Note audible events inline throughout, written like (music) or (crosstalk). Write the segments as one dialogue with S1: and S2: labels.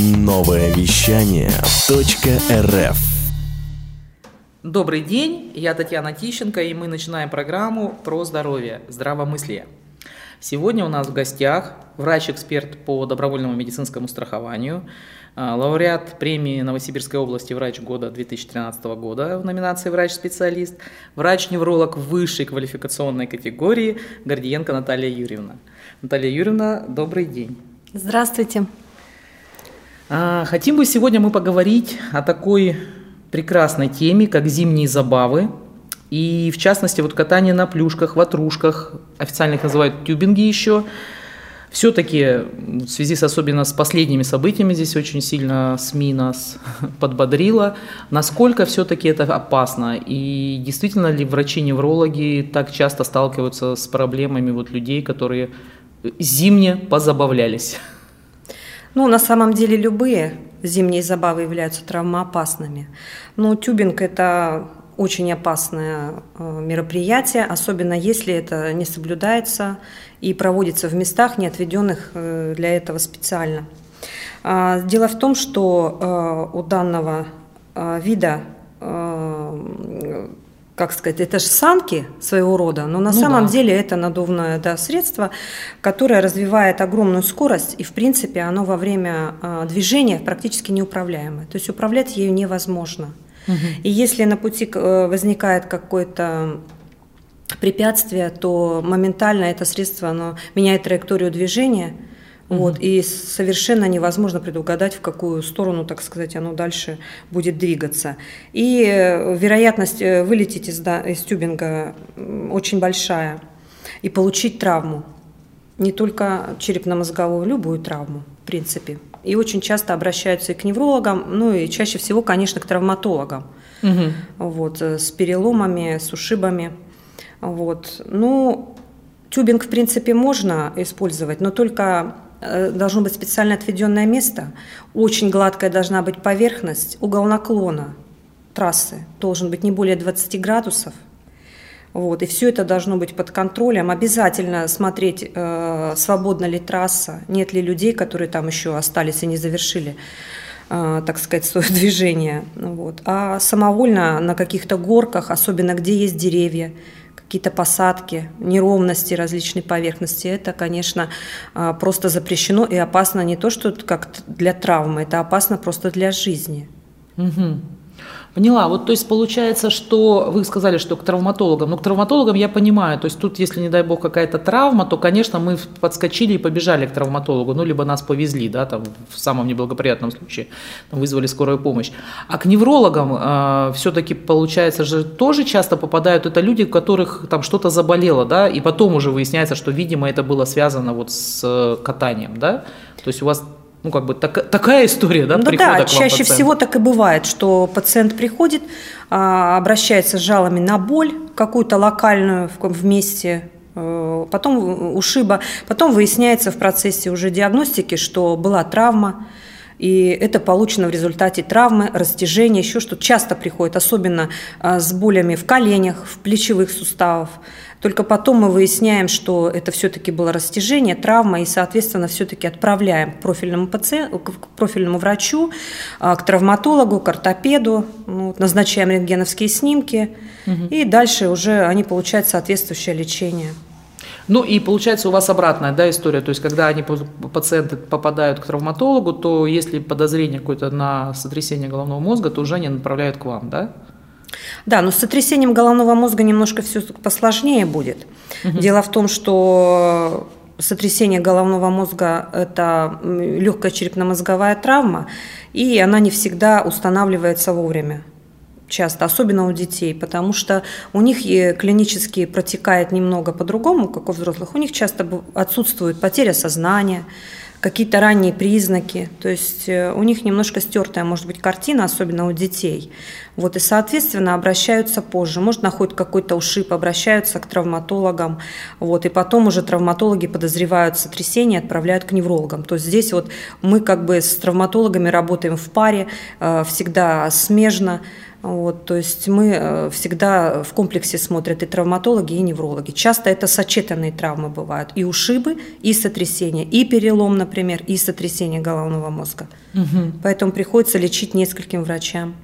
S1: Новое вещание .рф
S2: Добрый день, я Татьяна Тищенко, и мы начинаем программу про здоровье, здравомыслие. Сегодня у нас в гостях врач-эксперт по добровольному медицинскому страхованию, а, лауреат премии Новосибирской области «Врач года» 2013 года в номинации «Врач-специалист», врач-невролог высшей квалификационной категории Гордиенко Наталья Юрьевна. Наталья Юрьевна, добрый день.
S3: Здравствуйте.
S2: А, хотим бы сегодня мы поговорить о такой прекрасной теме, как зимние забавы. И в частности, вот катание на плюшках, ватрушках, официально их называют тюбинги еще. Все-таки в связи с особенно с последними событиями здесь очень сильно СМИ нас (laughs) подбодрила. Насколько все-таки это опасно? И действительно ли врачи-неврологи так часто сталкиваются с проблемами вот людей, которые зимне позабавлялись? (laughs)
S3: Ну, на самом деле любые зимние забавы являются травмоопасными. Но тюбинг – это очень опасное э, мероприятие, особенно если это не соблюдается и проводится в местах, не отведенных э, для этого специально. А, дело в том, что э, у данного вида как сказать, это же санки своего рода, но на ну самом да. деле это надувное да, средство, которое развивает огромную скорость, и в принципе оно во время э, движения практически неуправляемое. То есть управлять ею невозможно. Угу. И если на пути э, возникает какое-то препятствие, то моментально это средство оно меняет траекторию движения – вот, и совершенно невозможно предугадать, в какую сторону, так сказать, оно дальше будет двигаться. И э, вероятность э, вылететь из, да, из тюбинга очень большая и получить травму. Не только черепно-мозговую, любую травму, в принципе. И очень часто обращаются и к неврологам, ну и чаще всего, конечно, к травматологам. Угу. Вот, э, с переломами, с ушибами. Вот. Ну, тюбинг, в принципе, можно использовать, но только должно быть специально отведенное место, очень гладкая должна быть поверхность, угол наклона трассы должен быть не более 20 градусов. Вот, и все это должно быть под контролем. Обязательно смотреть, э, свободна ли трасса, нет ли людей, которые там еще остались и не завершили, э, так сказать, (laughs) свое движение. Вот. А самовольно на каких-то горках, особенно где есть деревья, какие-то посадки, неровности различной поверхности, это, конечно, а, просто запрещено и опасно не то, что как для травмы, это опасно просто для жизни.
S2: Угу. Поняла. Вот, то есть получается, что вы сказали, что к травматологам. Но к травматологам я понимаю. То есть тут, если, не дай бог, какая-то травма, то, конечно, мы подскочили и побежали к травматологу. Ну, либо нас повезли, да, там, в самом неблагоприятном случае, там, вызвали скорую помощь. А к неврологам э, все-таки, получается же, тоже часто попадают это люди, у которых там что-то заболело, да, и потом уже выясняется, что, видимо, это было связано вот с э, катанием, да. То есть у вас ну, как бы так, такая история, да,
S3: ну, да, чаще пациента. всего так и бывает, что пациент приходит, а, обращается с жалобами на боль какую-то локальную в, месте, э, потом ушиба, потом выясняется в процессе уже диагностики, что была травма, и это получено в результате травмы, растяжения, еще что часто приходит, особенно а, с болями в коленях, в плечевых суставах. Только потом мы выясняем, что это все-таки было растяжение, травма, и, соответственно, все-таки отправляем к профильному, пациенту, к профильному врачу, а, к травматологу, к ортопеду, ну, назначаем рентгеновские снимки, угу. и дальше уже они получают соответствующее лечение.
S2: Ну и получается у вас обратная да, история, то есть когда они, пациенты попадают к травматологу, то если подозрение какое-то на сотрясение головного мозга, то уже они направляют к вам, да?
S3: Да, но с сотрясением головного мозга немножко все посложнее будет. Угу. Дело в том, что сотрясение головного мозга – это легкая черепно-мозговая травма, и она не всегда устанавливается вовремя часто, особенно у детей, потому что у них клинически протекает немного по-другому, как у взрослых. У них часто отсутствует потеря сознания, какие-то ранние признаки, то есть э, у них немножко стертая, может быть, картина, особенно у детей. Вот, и, соответственно, обращаются позже. Может, находят какой-то ушиб, обращаются к травматологам. Вот, и потом уже травматологи подозревают сотрясение, отправляют к неврологам. То есть здесь вот мы как бы с травматологами работаем в паре, э, всегда смежно. Вот, то есть мы э, всегда в комплексе смотрят и травматологи, и неврологи. Часто это сочетанные травмы бывают. И ушибы, и сотрясения, и перелом, например, и сотрясение головного мозга. Угу. Поэтому приходится лечить нескольким врачам.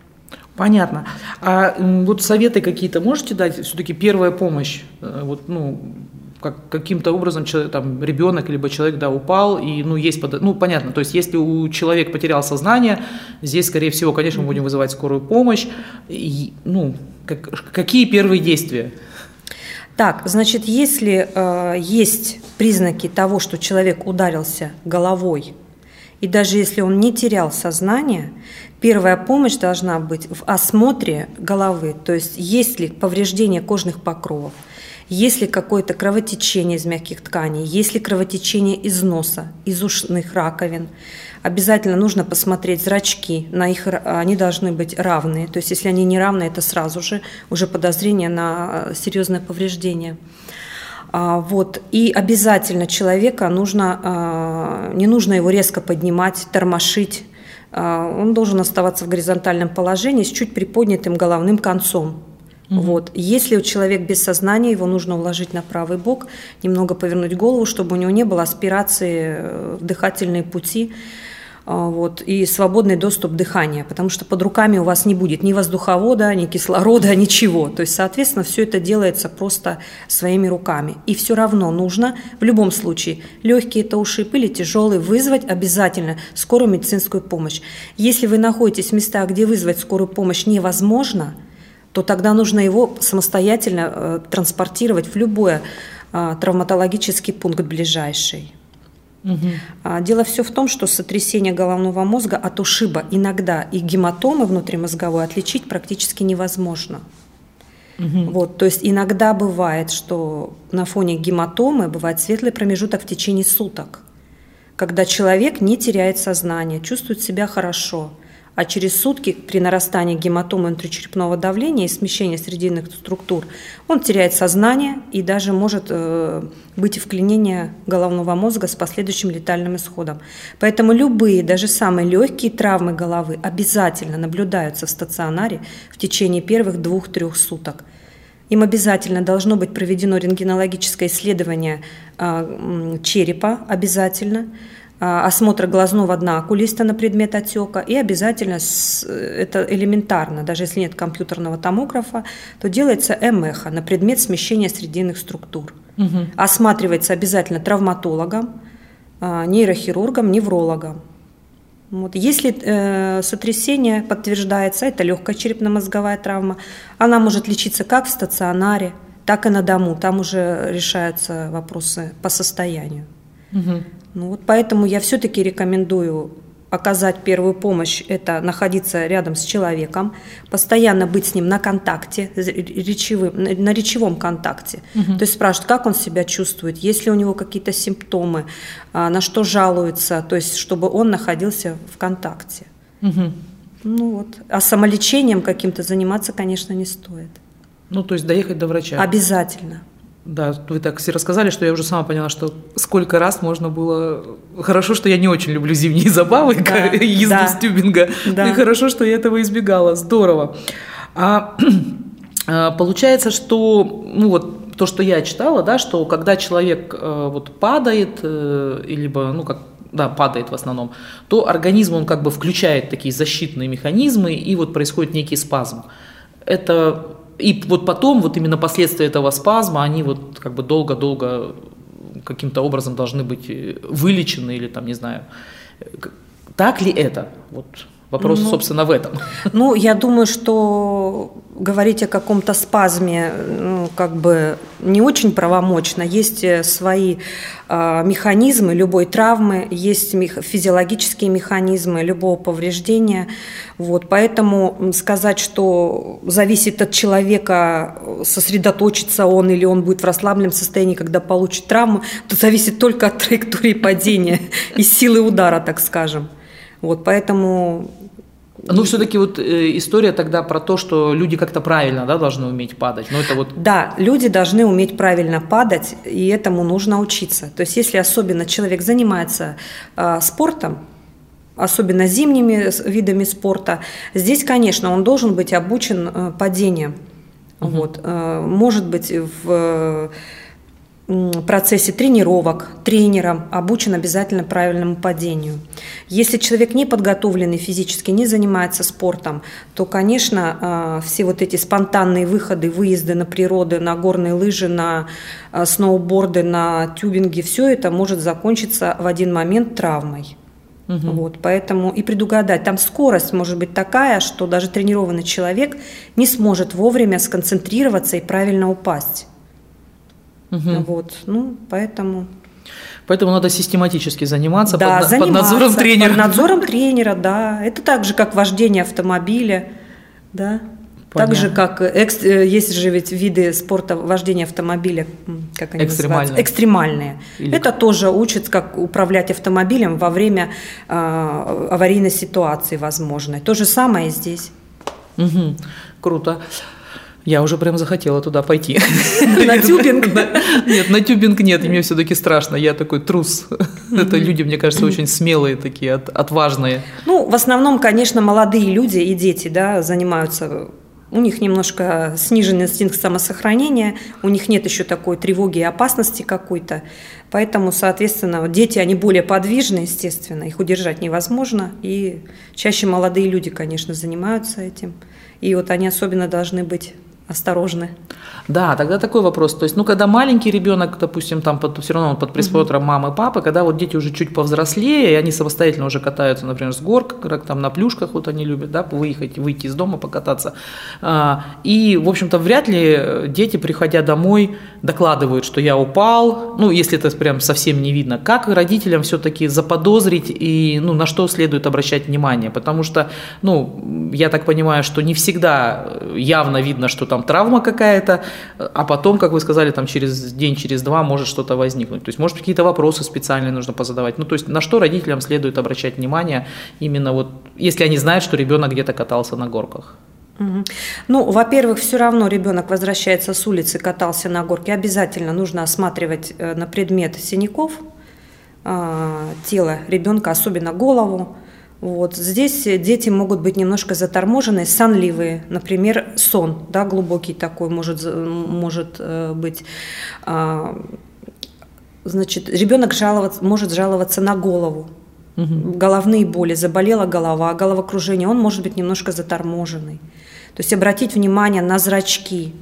S2: Понятно. А вот советы какие-то можете дать? Все-таки первая помощь. Э, вот, ну, как, каким-то образом человек, там, ребенок либо человек да, упал, и ну, есть, под, ну, понятно, то есть если у человека потерял сознание, здесь, скорее всего, конечно, мы будем вызывать скорую помощь. И, ну, как, какие первые действия?
S3: Так, значит, если э, есть признаки того, что человек ударился головой, и даже если он не терял сознание, первая помощь должна быть в осмотре головы, то есть есть ли повреждение кожных покровов, есть ли какое-то кровотечение из мягких тканей, есть ли кровотечение из носа, из ушных раковин. Обязательно нужно посмотреть зрачки, на их, они должны быть равные. То есть если они не равны, это сразу же уже подозрение на э, серьезное повреждение. А, вот. И обязательно человека нужно, а, не нужно его резко поднимать, тормошить. А, он должен оставаться в горизонтальном положении с чуть приподнятым головным концом. Угу. Вот. Если у человека без сознания, его нужно уложить на правый бок, немного повернуть голову, чтобы у него не было аспирации э, в дыхательные пути а, вот, и свободный доступ дыхания, потому что под руками у вас не будет ни воздуховода, ни кислорода, (laughs) ничего. То есть, соответственно, все это делается просто своими руками. И все равно нужно в любом случае, легкий это ушиб или тяжелый, вызвать обязательно скорую медицинскую помощь. Если вы находитесь в местах, где вызвать скорую помощь невозможно – то тогда нужно его самостоятельно э, транспортировать в любой э, травматологический пункт ближайший. Угу. Дело все в том, что сотрясение головного мозга от ушиба иногда и гематомы внутримозговой отличить практически невозможно. Угу. Вот, то есть иногда бывает, что на фоне гематомы бывает светлый промежуток в течение суток, когда человек не теряет сознание, чувствует себя хорошо – а через сутки при нарастании гематомы внутричерепного давления и смещения срединных структур он теряет сознание и даже может э, быть вклинение головного мозга с последующим летальным исходом. Поэтому любые, даже самые легкие травмы головы обязательно наблюдаются в стационаре в течение первых двух-трех суток. Им обязательно должно быть проведено рентгенологическое исследование э, черепа, обязательно – а, осмотр глазного дна окулиста на предмет отека и обязательно, это элементарно, даже если нет компьютерного томографа, то делается МЭХО на предмет смещения срединных структур. Угу. Осматривается обязательно травматологом, а, нейрохирургом, неврологом. Вот. Если э, сотрясение подтверждается, это легкая черепно-мозговая травма, она может лечиться как в стационаре, так и на дому. Там уже решаются вопросы по состоянию. Угу. Ну вот поэтому я все-таки рекомендую оказать первую помощь – это находиться рядом с человеком, постоянно быть с ним на контакте, речевым, на речевом контакте. Угу. То есть спрашивать, как он себя чувствует, есть ли у него какие-то симптомы, а, на что жалуется, то есть чтобы он находился в контакте. Угу. Ну вот. А самолечением каким-то заниматься, конечно, не стоит.
S2: Ну, то есть доехать до врача.
S3: Обязательно.
S2: Да, вы так все рассказали, что я уже сама поняла, что сколько раз можно было... Хорошо, что я не очень люблю зимние (laughs) забавы, да, езду да, с тюбинга. Да. И хорошо, что я этого избегала. Здорово. А, (clears throat) а, получается, что, ну вот, то, что я читала, да, что когда человек э, вот падает, э, либо, ну как, да, падает в основном, то организм, он как бы включает такие защитные механизмы, и вот происходит некий спазм. Это и вот потом, вот именно последствия этого спазма, они вот как бы долго-долго каким-то образом должны быть э, вылечены или там, не знаю. Так ли это? Вот Вопрос, ну, собственно, в этом. (laughs)
S3: Ну, я думаю, что говорить о каком-то спазме, ну, как бы не очень правомочно. Есть э, свои э, механизмы любой травмы, есть мех, физиологические механизмы любого повреждения. Вот, поэтому сказать, что зависит от человека, сосредоточится он или он будет в расслабленном состоянии, когда получит травму, то зависит только от траектории падения (laughs) и силы удара, так скажем. Вот, поэтому
S2: ну, все-таки вот э, история тогда про то, что люди как-то правильно да, должны уметь падать. Ну, это вот...
S3: Да, люди должны уметь правильно падать, и этому нужно учиться. То есть, если особенно человек занимается э, спортом, особенно зимними видами спорта, здесь, конечно, он должен быть обучен э, падением. Угу. Вот. Э, может быть, в процессе тренировок тренером обучен обязательно правильному падению. Если человек не подготовленный физически, не занимается спортом, то, конечно, а, все вот эти спонтанные выходы, выезды на природу, на горные лыжи, на а, сноуборды, на тюбинги, все это может закончиться в один момент травмой. Угу. Вот, поэтому и предугадать. Там скорость может быть такая, что даже тренированный человек не сможет вовремя сконцентрироваться и правильно упасть. Угу. Вот, ну, поэтому...
S2: Поэтому надо систематически заниматься, да, под, заниматься под надзором тренера.
S3: Под надзором тренера, да. Это так же, как вождение автомобиля, да. Понятно. Так же, как экс, э, есть же ведь виды спорта вождения автомобиля, как они Экстремальные. называются? Экстремальные. Или... Это тоже учат, как управлять автомобилем во время э, аварийной ситуации возможной. То же самое и здесь.
S2: Угу. Круто. Я уже прям захотела туда пойти. (laughs)
S3: На тюбинг?
S2: Нет, на тюбинг нет, мне все-таки страшно, я такой трус. Это люди, мне кажется, очень смелые такие, отважные.
S3: Ну, в основном, конечно, молодые люди и дети, да, занимаются у них немножко сниженный инстинкт самосохранения, у них нет еще такой тревоги и опасности какой-то. Поэтому, соответственно, дети, они более подвижны, естественно, их удержать невозможно. И чаще молодые люди, конечно, занимаются этим. И вот они особенно должны быть осторожны.
S2: Да, тогда такой вопрос. То есть, ну, когда маленький ребенок, допустим, там под, все равно он под присмотром угу. мамы, папы, когда вот дети уже чуть повзрослее, и они самостоятельно уже катаются, например, с горок, как там на плюшках вот они любят, да, выехать, выйти из дома, покататься. А, и, в общем-то, вряд ли дети, приходя домой, докладывают, что я упал, ну, если это прям совсем не видно. Как родителям все-таки заподозрить и, ну, на что следует обращать внимание? Потому что, ну, я так понимаю, что не всегда явно видно, что там травма какая-то, а потом, как вы сказали, там через день, через два может что-то возникнуть. То есть, может, какие-то вопросы специальные нужно позадавать. Ну, то есть, на что родителям следует обращать внимание именно вот, если они знают, что ребенок где-то катался на горках?
S3: Ну, во-первых, все равно ребенок возвращается с улицы, катался на горке. Обязательно нужно осматривать э, на предмет синяков а, тело ребенка, особенно голову. Вот. Здесь дети могут быть немножко заторможенные, сонливые. Например, сон, да, глубокий такой может, может э, быть. А, значит, ребенок жаловаться, может жаловаться на голову. Угу. Головные боли, заболела голова, головокружение, он может быть немножко заторможенный. То есть обратить внимание на зрачки,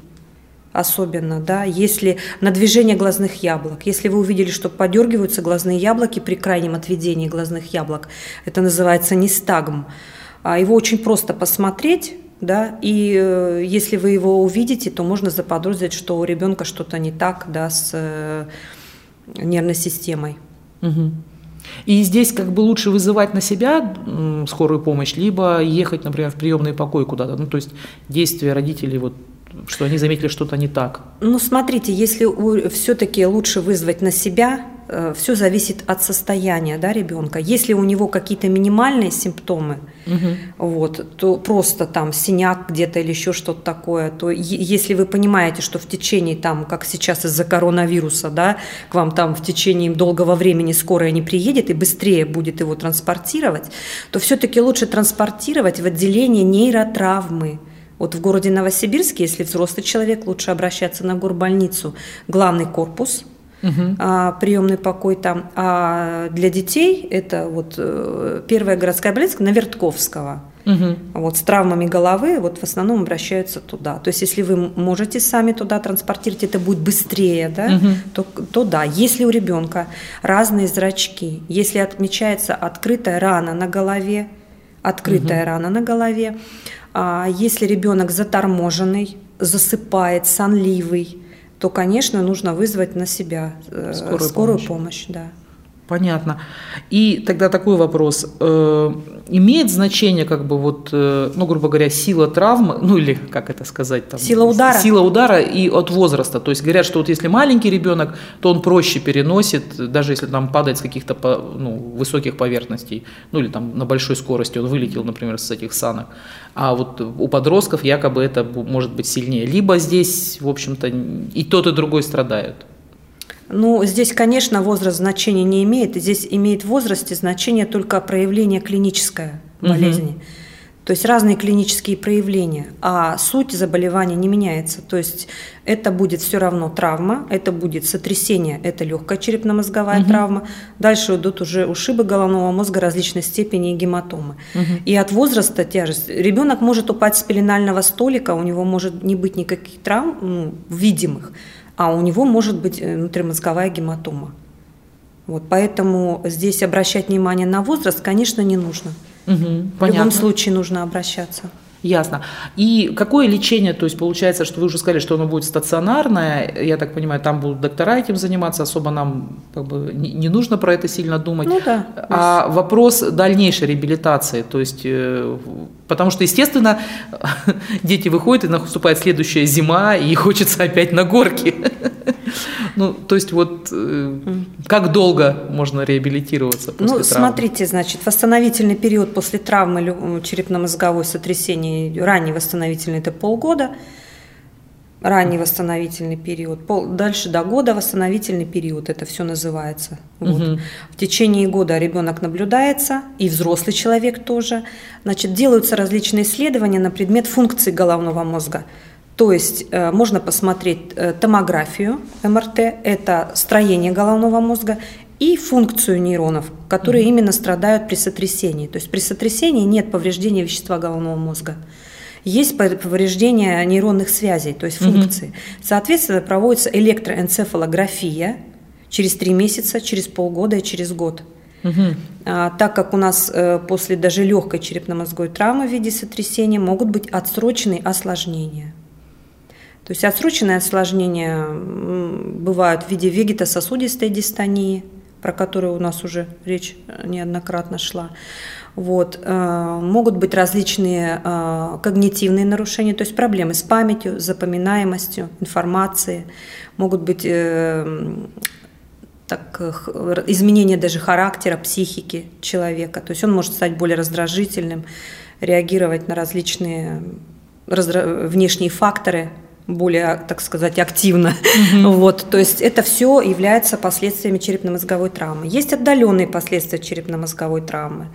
S3: особенно, да, если на движение глазных яблок, если вы увидели, что подергиваются глазные яблоки при крайнем отведении глазных яблок, это называется нестагм, а его очень просто посмотреть, да, и э, если вы его увидите, то можно заподозрить, что у ребенка что-то не так, да, с э, нервной системой.
S2: Угу. И здесь как бы лучше вызывать на себя скорую помощь, либо ехать, например, в приемный покой куда-то. Ну, то есть действия родителей вот что они заметили что-то не так?
S3: Ну, смотрите, если все-таки лучше вызвать на себя, э, все зависит от состояния да, ребенка. Если у него какие-то минимальные симптомы, угу. вот, то просто там синяк где-то или еще что-то такое, то если вы понимаете, что в течение, там, как сейчас из-за коронавируса, да, к вам там в течение долгого времени скорая не приедет и быстрее будет его транспортировать, то все-таки лучше транспортировать в отделение нейротравмы. Вот в городе Новосибирске, если взрослый человек, лучше обращаться на горбольницу. Главный корпус, угу. а, приемный покой там. А для детей это вот э, первая городская больница на Вертковского. Угу. Вот с травмами головы вот в основном обращаются туда. То есть если вы можете сами туда транспортировать, это будет быстрее, да, угу. то, то да. Если у ребенка разные зрачки, если отмечается открытая рана на голове, открытая угу. рана на голове, а если ребенок заторможенный, засыпает, сонливый, то, конечно, нужно вызвать на себя э, скорую, скорую помощь. помощь да.
S2: Понятно. И тогда такой вопрос. Э, имеет значение, как бы вот, э, ну, грубо говоря, сила травмы, ну или как это сказать? Там,
S3: сила удара.
S2: Сила удара и от возраста. То есть говорят, что вот если маленький ребенок, то он проще переносит, даже если там падает с каких-то ну, высоких поверхностей, ну или там на большой скорости он вылетел, например, с этих санок. А вот у подростков якобы это может быть сильнее. Либо здесь, в общем-то, и тот, и другой страдают.
S3: Ну, здесь, конечно, возраст значения не имеет. Здесь имеет в возрасте значение только проявление клиническое болезни. Угу. То есть разные клинические проявления, а суть заболевания не меняется. То есть это будет все равно травма, это будет сотрясение, это легкая черепно-мозговая угу. травма. Дальше идут уже ушибы головного мозга различной степени и гематомы. Угу. И от возраста тяжесть. Ребенок может упасть с пеленального столика, у него может не быть никаких травм ну, видимых, а у него может быть э, внутримозговая гематома. Вот, поэтому здесь обращать внимание на возраст, конечно, не нужно. Угу, В любом случае нужно обращаться.
S2: Ясно. И какое лечение, то есть получается, что вы уже сказали, что оно будет стационарное, я так понимаю, там будут доктора этим заниматься, особо нам как бы не, нужно про это сильно думать.
S3: Ну да.
S2: А вопрос дальнейшей реабилитации, то есть, э, потому что, естественно, (laughs) дети выходят, и наступает следующая зима, и (laughs) хочется опять на горки. Ну, то есть вот э, как долго можно реабилитироваться после
S3: Ну,
S2: травмы?
S3: смотрите, значит, восстановительный период после травмы черепно-мозговой сотрясения, ранний восстановительный – это полгода, ранний восстановительный период, пол, дальше до года восстановительный период, это все называется. Вот. Угу. В течение года ребенок наблюдается, и взрослый человек тоже. Значит, делаются различные исследования на предмет функции головного мозга. То есть э, можно посмотреть э, томографию МРТ, это строение головного мозга, и функцию нейронов, которые mm-hmm. именно страдают при сотрясении. То есть при сотрясении нет повреждения вещества головного мозга. Есть повреждение нейронных связей, то есть функции. Mm-hmm. Соответственно, проводится электроэнцефалография через три месяца, через полгода и через год. Угу. А, так как у нас э, после даже легкой черепно-мозговой травмы в виде сотрясения могут быть отсроченные осложнения. То есть отсроченные осложнения бывают в виде вегетососудистой дистонии, про которую у нас уже речь э, неоднократно шла. Вот. Э, могут быть различные э, когнитивные нарушения, то есть проблемы с памятью, запоминаемостью информации, могут быть так, изменения даже характера, психики человека. То есть он может стать более раздражительным, реагировать на различные внешние факторы, более, так сказать, активно. Угу. (laughs) Вот, то есть это все является последствиями черепно-мозговой травмы. Есть отдаленные последствия черепно-мозговой травмы.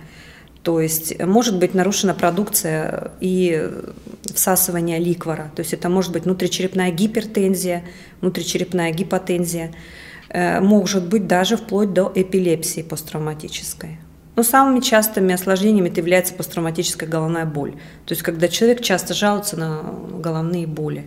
S3: То есть может быть нарушена продукция и всасывание ликвора. То есть это может быть внутричерепная гипертензия, внутричерепная гипотензия. Э, может быть даже вплоть до эпилепсии посттравматической. Но самыми частыми осложнениями это является посттравматическая головная боль. То есть когда человек часто жалуется на головные боли.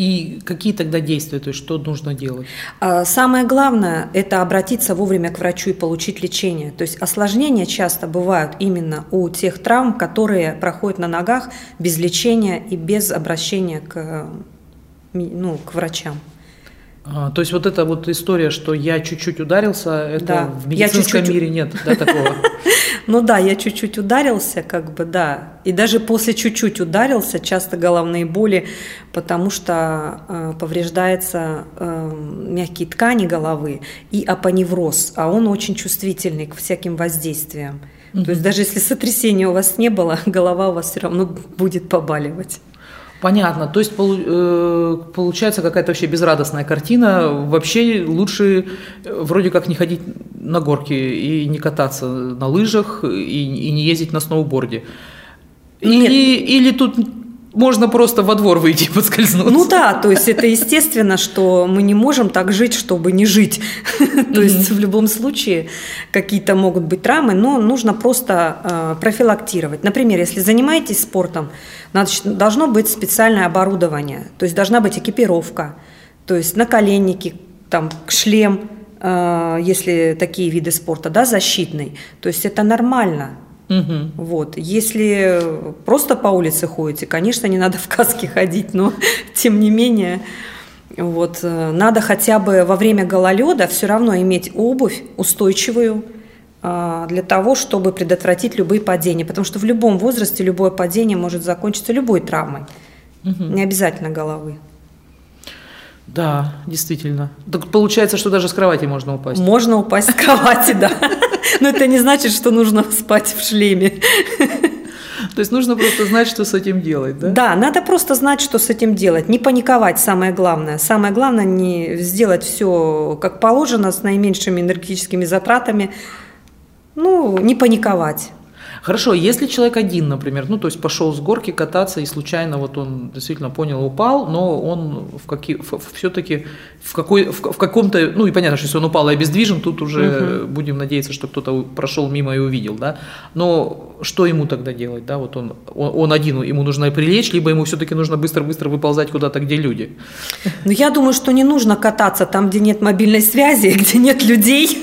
S2: И какие тогда действия, то есть что нужно делать?
S3: А, самое главное – это обратиться вовремя к врачу и получить лечение. То есть осложнения часто бывают именно у тех травм, которые проходят на ногах без лечения и без обращения к, ну, к врачам.
S2: А, то есть вот эта вот история, что я чуть-чуть ударился, это да. в медицинском чуть-чуть... мире нет да, такого? (laughs)
S3: Ну да, я чуть-чуть ударился, как бы, да. И даже после чуть-чуть ударился, часто головные боли, потому что э, повреждается э, мягкие ткани головы и апоневроз, а он очень чувствительный к всяким воздействиям. Угу. То есть даже если сотрясения у вас не было, (laughs) голова у вас все равно будет побаливать.
S2: Понятно. То есть э, получается какая-то вообще безрадостная картина. Вообще лучше э, вроде как не ходить на горки и не кататься на лыжах и, и не ездить на сноуборде. Или, или тут можно просто во двор выйти и подскользнуться.
S3: Ну да, то есть это естественно, что мы не можем так жить, чтобы не жить. (laughs) То есть в любом случае какие-то могут быть травмы, но нужно просто э, профилактировать. Например, если занимаетесь спортом, должно быть специальное оборудование, то есть должна быть экипировка, то есть наколенники, там, шлем, э, если такие виды спорта, да, защитный. То есть это нормально. Угу. Вот. Если просто по улице ходите, конечно, не надо в каске ходить, но (laughs) тем не менее Вот, э, надо хотя бы во время гололеда все равно иметь обувь устойчивую, а, для того, чтобы предотвратить любые падения. Потому что в любом возрасте любое падение может закончиться любой травмой. Угу. Не обязательно головы.
S2: Да, действительно. Так получается, что даже с кровати можно упасть.
S3: Можно упасть с кровати, (laughs) да. Но это не значит, что нужно спать в шлеме.
S2: То есть нужно просто знать, что с этим делать, да?
S3: Да, надо просто знать, что с этим делать. Не паниковать, самое главное. Самое главное не сделать все как положено, с наименьшими энергетическими затратами. Ну, не паниковать.
S2: Хорошо, если человек один, например, ну, то есть пошел с горки кататься и случайно вот он действительно понял, упал, но он в какие, все-таки в, какой, в, в каком-то, ну и понятно, что если он упал и обездвижен, тут уже угу. будем надеяться, что кто-то прошел мимо и увидел, да, но что ему тогда делать, да, вот он, он, он один, ему нужно прилечь, либо ему все-таки нужно быстро-быстро выползать куда-то, где люди.
S3: Ну, я думаю, что не нужно кататься там, где нет мобильной связи, (laughs) где нет людей.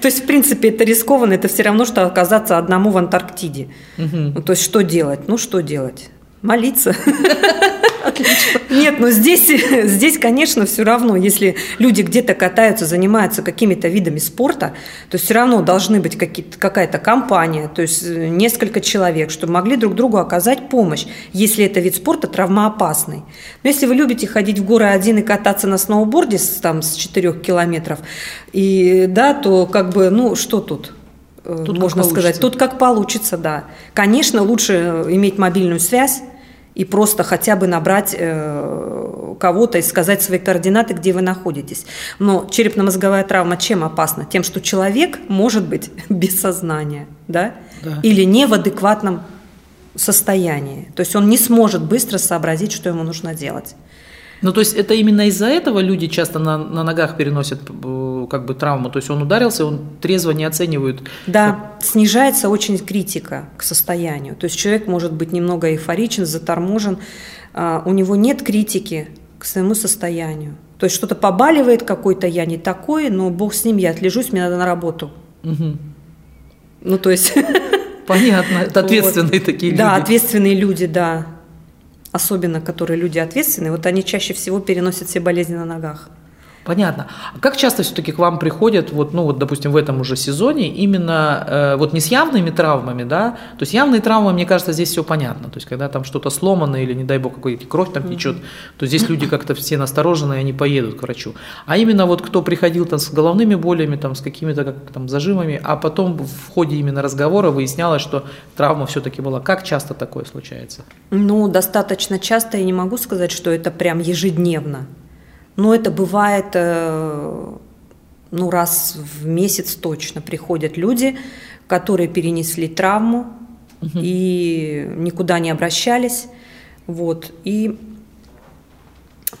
S3: То есть, в принципе, это рискованно, это все равно, что оказаться одному в Антарктиде. Угу. То есть, что делать? Ну, что делать? Молиться. (laughs) Нет, но здесь, (laughs) здесь, конечно, все равно, если люди где-то катаются, занимаются какими-то видами спорта, то все равно должны быть какая-то компания, то есть э, несколько человек, чтобы могли друг другу оказать помощь, если это вид спорта травмоопасный. Но если вы любите ходить в горы один и кататься на сноуборде с, там, с 4 километров, и, да, то как бы, ну, что тут? Э, тут можно сказать, тут как получится, да. Конечно, лучше иметь мобильную связь, и просто хотя бы набрать э, кого-то и сказать свои координаты, где вы находитесь. Но черепно-мозговая травма чем опасна? Тем, что человек может быть (laughs) без сознания, да? Да. Или не в адекватном состоянии. То есть он не сможет быстро сообразить, что ему нужно делать.
S2: Ну, то есть это именно из-за этого люди часто на, на ногах переносят э, как бы травму. То есть он ударился, он трезво не оценивает.
S3: Да, как... снижается очень критика к состоянию. То есть человек может быть немного эйфоричен, заторможен, а, у него нет критики к своему состоянию. То есть что-то побаливает какой-то, я не такой, но бог с ним, я отлежусь, мне надо на работу. Угу. Ну, то есть...
S2: Понятно, это (laughs) ответственные вот. такие люди.
S3: Да, ответственные люди, да особенно которые люди ответственные, вот они чаще всего переносят все болезни на ногах.
S2: Понятно. А как часто все-таки к вам приходят, вот, ну вот, допустим, в этом уже сезоне, именно э, вот не с явными травмами, да, то есть явные травмы, мне кажется, здесь все понятно, то есть когда там что-то сломано или, не дай бог, какой-то кровь там течет, то здесь люди (laughs) как-то все настороженные, они поедут к врачу. А именно вот кто приходил там с головными болями, там с какими-то как, там зажимами, а потом в ходе именно разговора выяснялось, что травма все-таки была. Как часто такое случается?
S3: Ну, достаточно часто, я не могу сказать, что это прям ежедневно. Но это бывает э, ну, раз в месяц точно приходят люди, которые перенесли травму угу. и никуда не обращались. Вот, и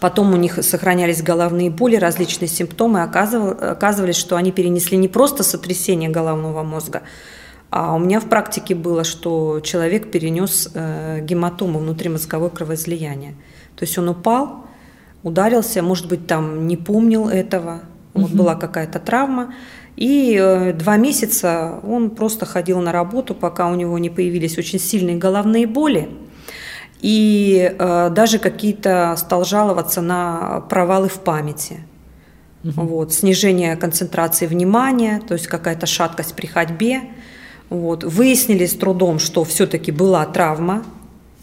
S3: потом у них сохранялись головные боли, различные симптомы. Оказывалось, что они перенесли не просто сотрясение головного мозга, а у меня в практике было, что человек перенес э, гематому внутримозговое кровоизлияние. То есть он упал, ударился, может быть, там не помнил этого, угу. вот была какая-то травма. И э, два месяца он просто ходил на работу, пока у него не появились очень сильные головные боли. И э, даже какие-то стал жаловаться на провалы в памяти. Угу. Вот, снижение концентрации внимания, то есть какая-то шаткость при ходьбе. Вот. Выяснили с трудом, что все-таки была травма,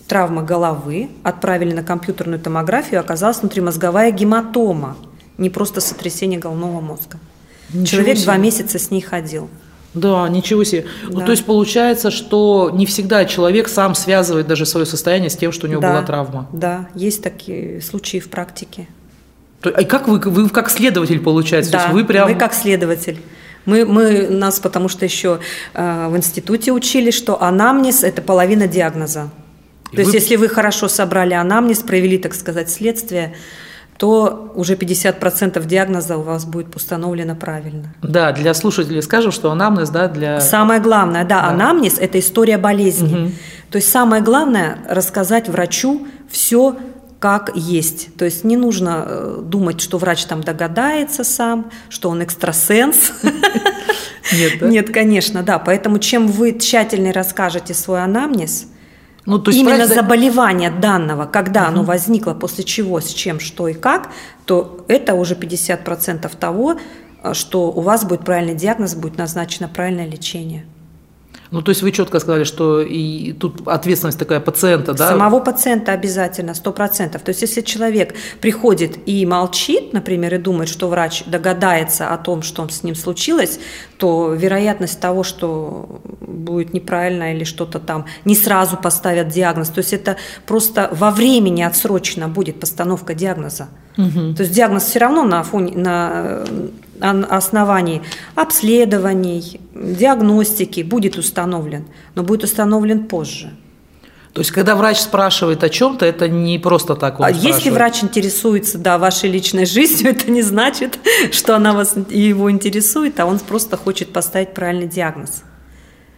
S3: травма головы, отправили на компьютерную томографию, оказалась внутримозговая гематома, не просто сотрясение головного мозга. Ничего Человек себе. два месяца с ней ходил.
S2: Да, ничего себе. Да. Ну, то есть получается, что не всегда человек сам связывает даже свое состояние с тем, что у него
S3: да,
S2: была травма.
S3: Да, есть такие случаи в практике.
S2: То, а как вы, вы как следователь получается?
S3: Да,
S2: то есть вы прям...
S3: мы как следователь. Мы, мы нас, потому что еще э, в институте учили, что анамнез – это половина диагноза. То есть, если вы хорошо собрали анамнез, провели, так сказать, следствие, то уже 50% диагноза у вас будет установлено правильно.
S2: Да, для слушателей скажем, что анамнез, да, для...
S3: Самое главное, да, да. анамнез – это история болезни. Угу. То есть самое главное – рассказать врачу все, как есть. То есть не нужно э, думать, что врач там догадается сам, что он экстрасенс. (laughs) Нет, да? Нет, конечно, да. Поэтому чем вы тщательнее расскажете свой анамнез – Ну, то есть Именно врач... заболевание данного, когда угу. оно возникло, после чего, с чем, что и как, то это уже 50% того, э, что у вас будет правильный диагноз, будет назначено правильное лечение.
S2: Ну, то есть вы четко сказали, что и тут ответственность такая пациента, да?
S3: Самого пациента обязательно, сто процентов. То есть если человек приходит и молчит, например, и думает, что врач догадается о том, что с ним случилось, то вероятность того, что будет неправильно или что-то там, не сразу поставят диагноз. То есть это просто во времени отсрочена будет постановка диагноза. Угу. То есть диагноз все равно на фоне, на основании обследований, диагностики будет установлен, но будет установлен позже.
S2: То есть, когда врач спрашивает о чем-то, это не просто так
S3: он А если врач интересуется, да, вашей личной жизнью, (laughs) это не значит, что она вас его интересует, а он просто хочет поставить правильный диагноз.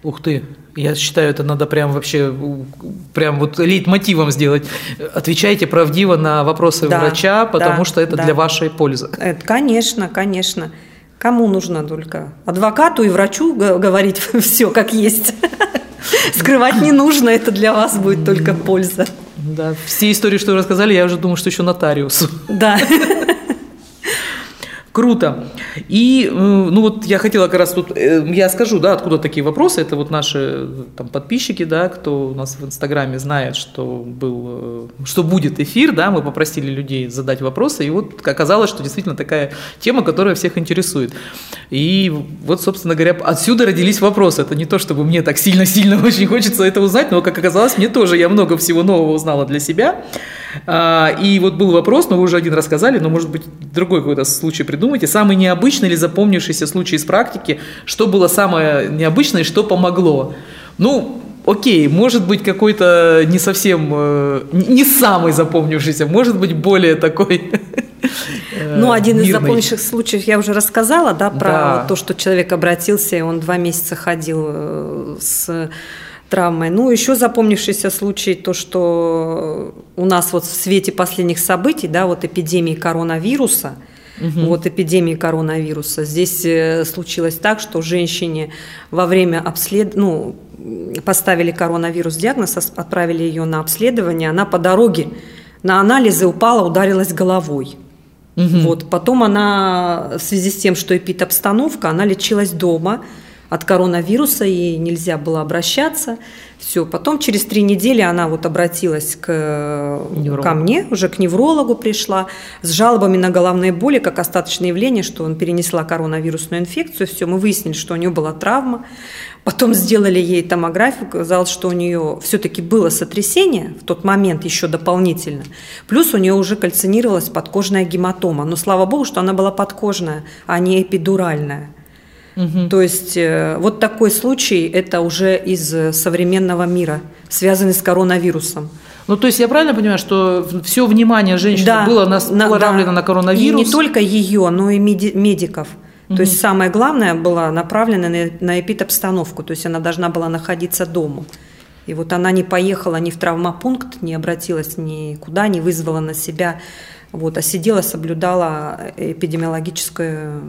S2: Ух ты, я считаю, это надо прям вообще, прям вот лейтмотивом сделать. Отвечайте правдиво на вопросы да, врача, потому да, что это да. для вашей пользы.
S3: Это, конечно, конечно. Кому нужно только? Адвокату и врачу говорить (laughs) все как есть. (laughs) Скрывать не нужно, это для вас будет только польза.
S2: Да, все истории, что вы рассказали, я уже думаю, что еще нотариусу.
S3: Да. (laughs)
S2: Круто. И, э, ну вот я хотела как раз тут, э, я скажу, да, откуда такие вопросы. Это вот наши там подписчики, да, кто у нас в Инстаграме знает, что был, э, что будет эфир, да, мы попросили людей задать вопросы, и вот оказалось, что действительно такая тема, которая всех интересует. И вот, собственно говоря, отсюда родились вопросы. Это не то, чтобы мне так сильно-сильно (laughs) очень хочется это узнать, но, как оказалось, мне тоже, я много всего нового узнала для себя. А, и вот был вопрос, но вы уже один рассказали, но, может быть, другой какой-то случай придумайте. Самый необычный или запомнившийся случай из практики, что было самое необычное и что помогло? Ну, окей, может быть какой-то не совсем, э, не самый запомнившийся, может быть более такой (laughs)
S3: э, ну, один из запомнивших случаев я уже рассказала, да, про да. то, что человек обратился, и он два месяца ходил э, с травмой. Ну, еще запомнившийся случай, то, что у нас вот в свете последних событий, да, вот эпидемии коронавируса, угу. вот эпидемии коронавируса, здесь э, случилось так, что женщине во время обслед... ну, поставили коронавирус диагноз, отправили ее на обследование, она по дороге на анализы упала, ударилась головой. Угу. Вот. Потом она, в связи с тем, что эпид-обстановка, она лечилась дома, от коронавируса, и нельзя было обращаться. Все. Потом через три недели она вот обратилась к, ко мне, уже к неврологу пришла, с жалобами на головные боли, как остаточное явление, что он перенесла коронавирусную инфекцию. Все, мы выяснили, что у нее была травма. Потом сделали ей томографию, казалось, что у нее все-таки было сотрясение в тот момент еще дополнительно. Плюс у нее уже кальцинировалась подкожная гематома. Но слава богу, что она была подкожная, а не эпидуральная. Угу. То есть э, вот такой случай – это уже из э, современного мира, связанный с коронавирусом.
S2: Ну, то есть я правильно понимаю, что все внимание женщины да, было направлено на, да. на коронавирус?
S3: И не только ее, но и медиков. Угу. То есть самое главное было направлено на, на эпидобстановку, то есть она должна была находиться дома. И вот она не поехала ни в травмопункт, не обратилась никуда, не вызвала на себя вот, а сидела, соблюдала эпидемиологическое...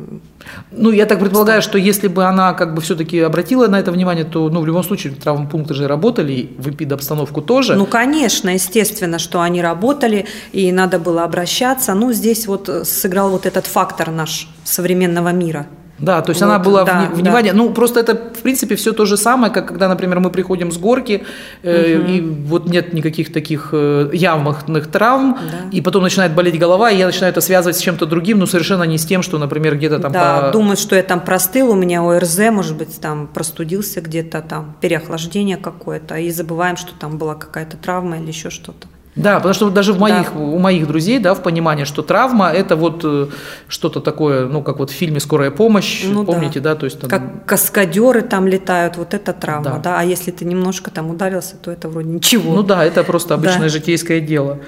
S2: Ну, я так предполагаю, что если бы она как бы все-таки обратила на это внимание, то, ну, в любом случае, травмпункты же работали, в эпидобстановку тоже.
S3: Ну, конечно, естественно, что они работали, и надо было обращаться. Ну, здесь вот сыграл вот этот фактор наш современного мира –
S2: да, то есть вот, она была да, в внимание. Да. Ну, просто это, в принципе, все то же самое, как когда, например, мы приходим с горки, э, угу. и вот нет никаких таких э, явных травм, да. и потом начинает болеть голова, и я начинаю это связывать с чем-то другим, но совершенно не с тем, что, например, где-то там...
S3: Да, по... думают, что я там простыл, у меня ОРЗ, может быть, там простудился где-то, там переохлаждение какое-то, и забываем, что там была какая-то травма или еще что-то.
S2: Да, потому что даже в моих, да. у моих друзей, да, в понимании, что травма – это вот э, что-то такое, ну, как вот в фильме «Скорая помощь», ну, помните, да. да, то есть
S3: там… Как каскадеры там летают, вот это травма, да. да, а если ты немножко там ударился, то это вроде ничего.
S2: Ну да, это просто обычное да. житейское дело.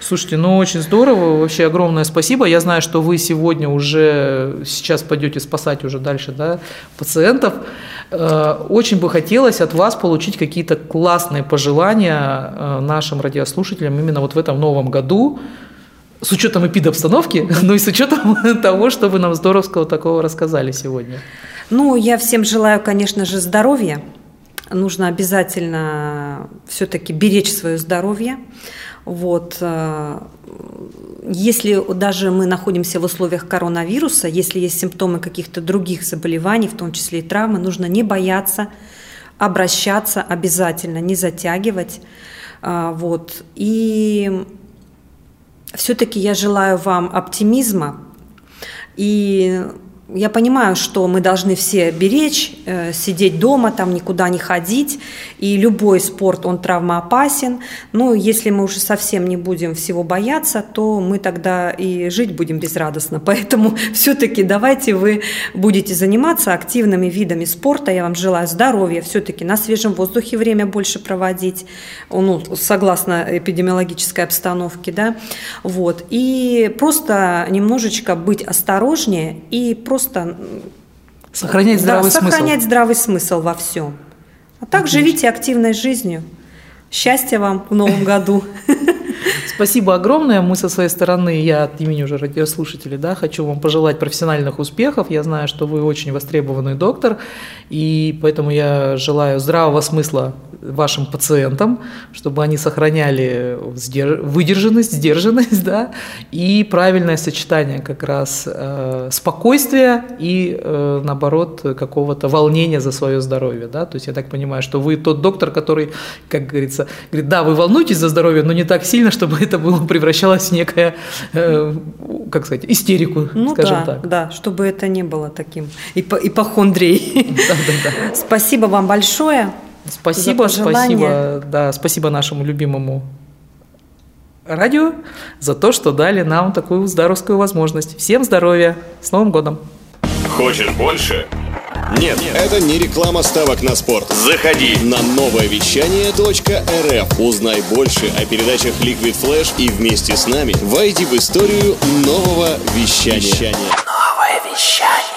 S2: Слушайте, ну очень здорово, вообще огромное спасибо. Я знаю, что вы сегодня уже сейчас пойдете спасать уже дальше да, пациентов. Э, очень бы хотелось от вас получить какие-то классные пожелания э, нашим радиослушателям именно вот в этом новом году, с учетом эпидобстановки, (laughs) ну и с учетом (laughs) того, что вы нам здоровского такого рассказали сегодня.
S3: Ну, я всем желаю, конечно же, здоровья, нужно обязательно все-таки беречь свое здоровье. Вот. Э, если даже мы находимся в условиях коронавируса, если есть симптомы каких-то других заболеваний, в том числе и травмы, нужно не бояться, обращаться обязательно, не затягивать. Э, вот. И все-таки я желаю вам оптимизма и я понимаю, что мы должны все беречь, э, сидеть дома, там никуда не ходить, и любой спорт, он травмоопасен. Но если мы уже совсем не будем всего бояться, то мы тогда и жить будем безрадостно. (laughs) Поэтому все-таки давайте вы будете заниматься активными видами спорта. Я вам желаю здоровья, все-таки на свежем воздухе время больше проводить, ну, согласно эпидемиологической обстановке, да, вот. И просто немножечко быть осторожнее и просто просто
S2: сохранять здравый
S3: да, смысл. Сохранять здравый смысл во всем. А так Отлично. живите активной жизнью. Счастья вам в новом году. (laughs)
S2: Спасибо огромное. Мы со своей стороны, я от имени уже радиослушателей, да, хочу вам пожелать профессиональных успехов. Я знаю, что вы очень востребованный доктор, и поэтому я желаю здравого смысла вашим пациентам, чтобы они сохраняли выдержанность, сдержанность, (laughs) да, и правильное сочетание как раз э, спокойствия и, э, наоборот, какого-то волнения за свое здоровье, да, то есть я так понимаю, что вы тот доктор, который, как говорится, говорит, да, вы волнуетесь за здоровье, но не так сильно, чтобы это было превращалось в некое, э, как сказать, истерику,
S3: ну,
S2: скажем
S3: да,
S2: так.
S3: Да, чтобы это не было таким ипохондрией. Да, да, да. Спасибо вам большое.
S2: Спасибо, спасибо, да, спасибо нашему любимому радио за то, что дали нам такую здоровскую возможность. Всем здоровья, с Новым годом!
S4: Хочешь больше?
S1: Нет, Нет, это не реклама ставок на спорт.
S4: Заходи
S1: на новое вещание .рф. Узнай больше о передачах Liquid Flash и вместе с нами войди в историю нового вещания. вещания.
S4: Новое вещание.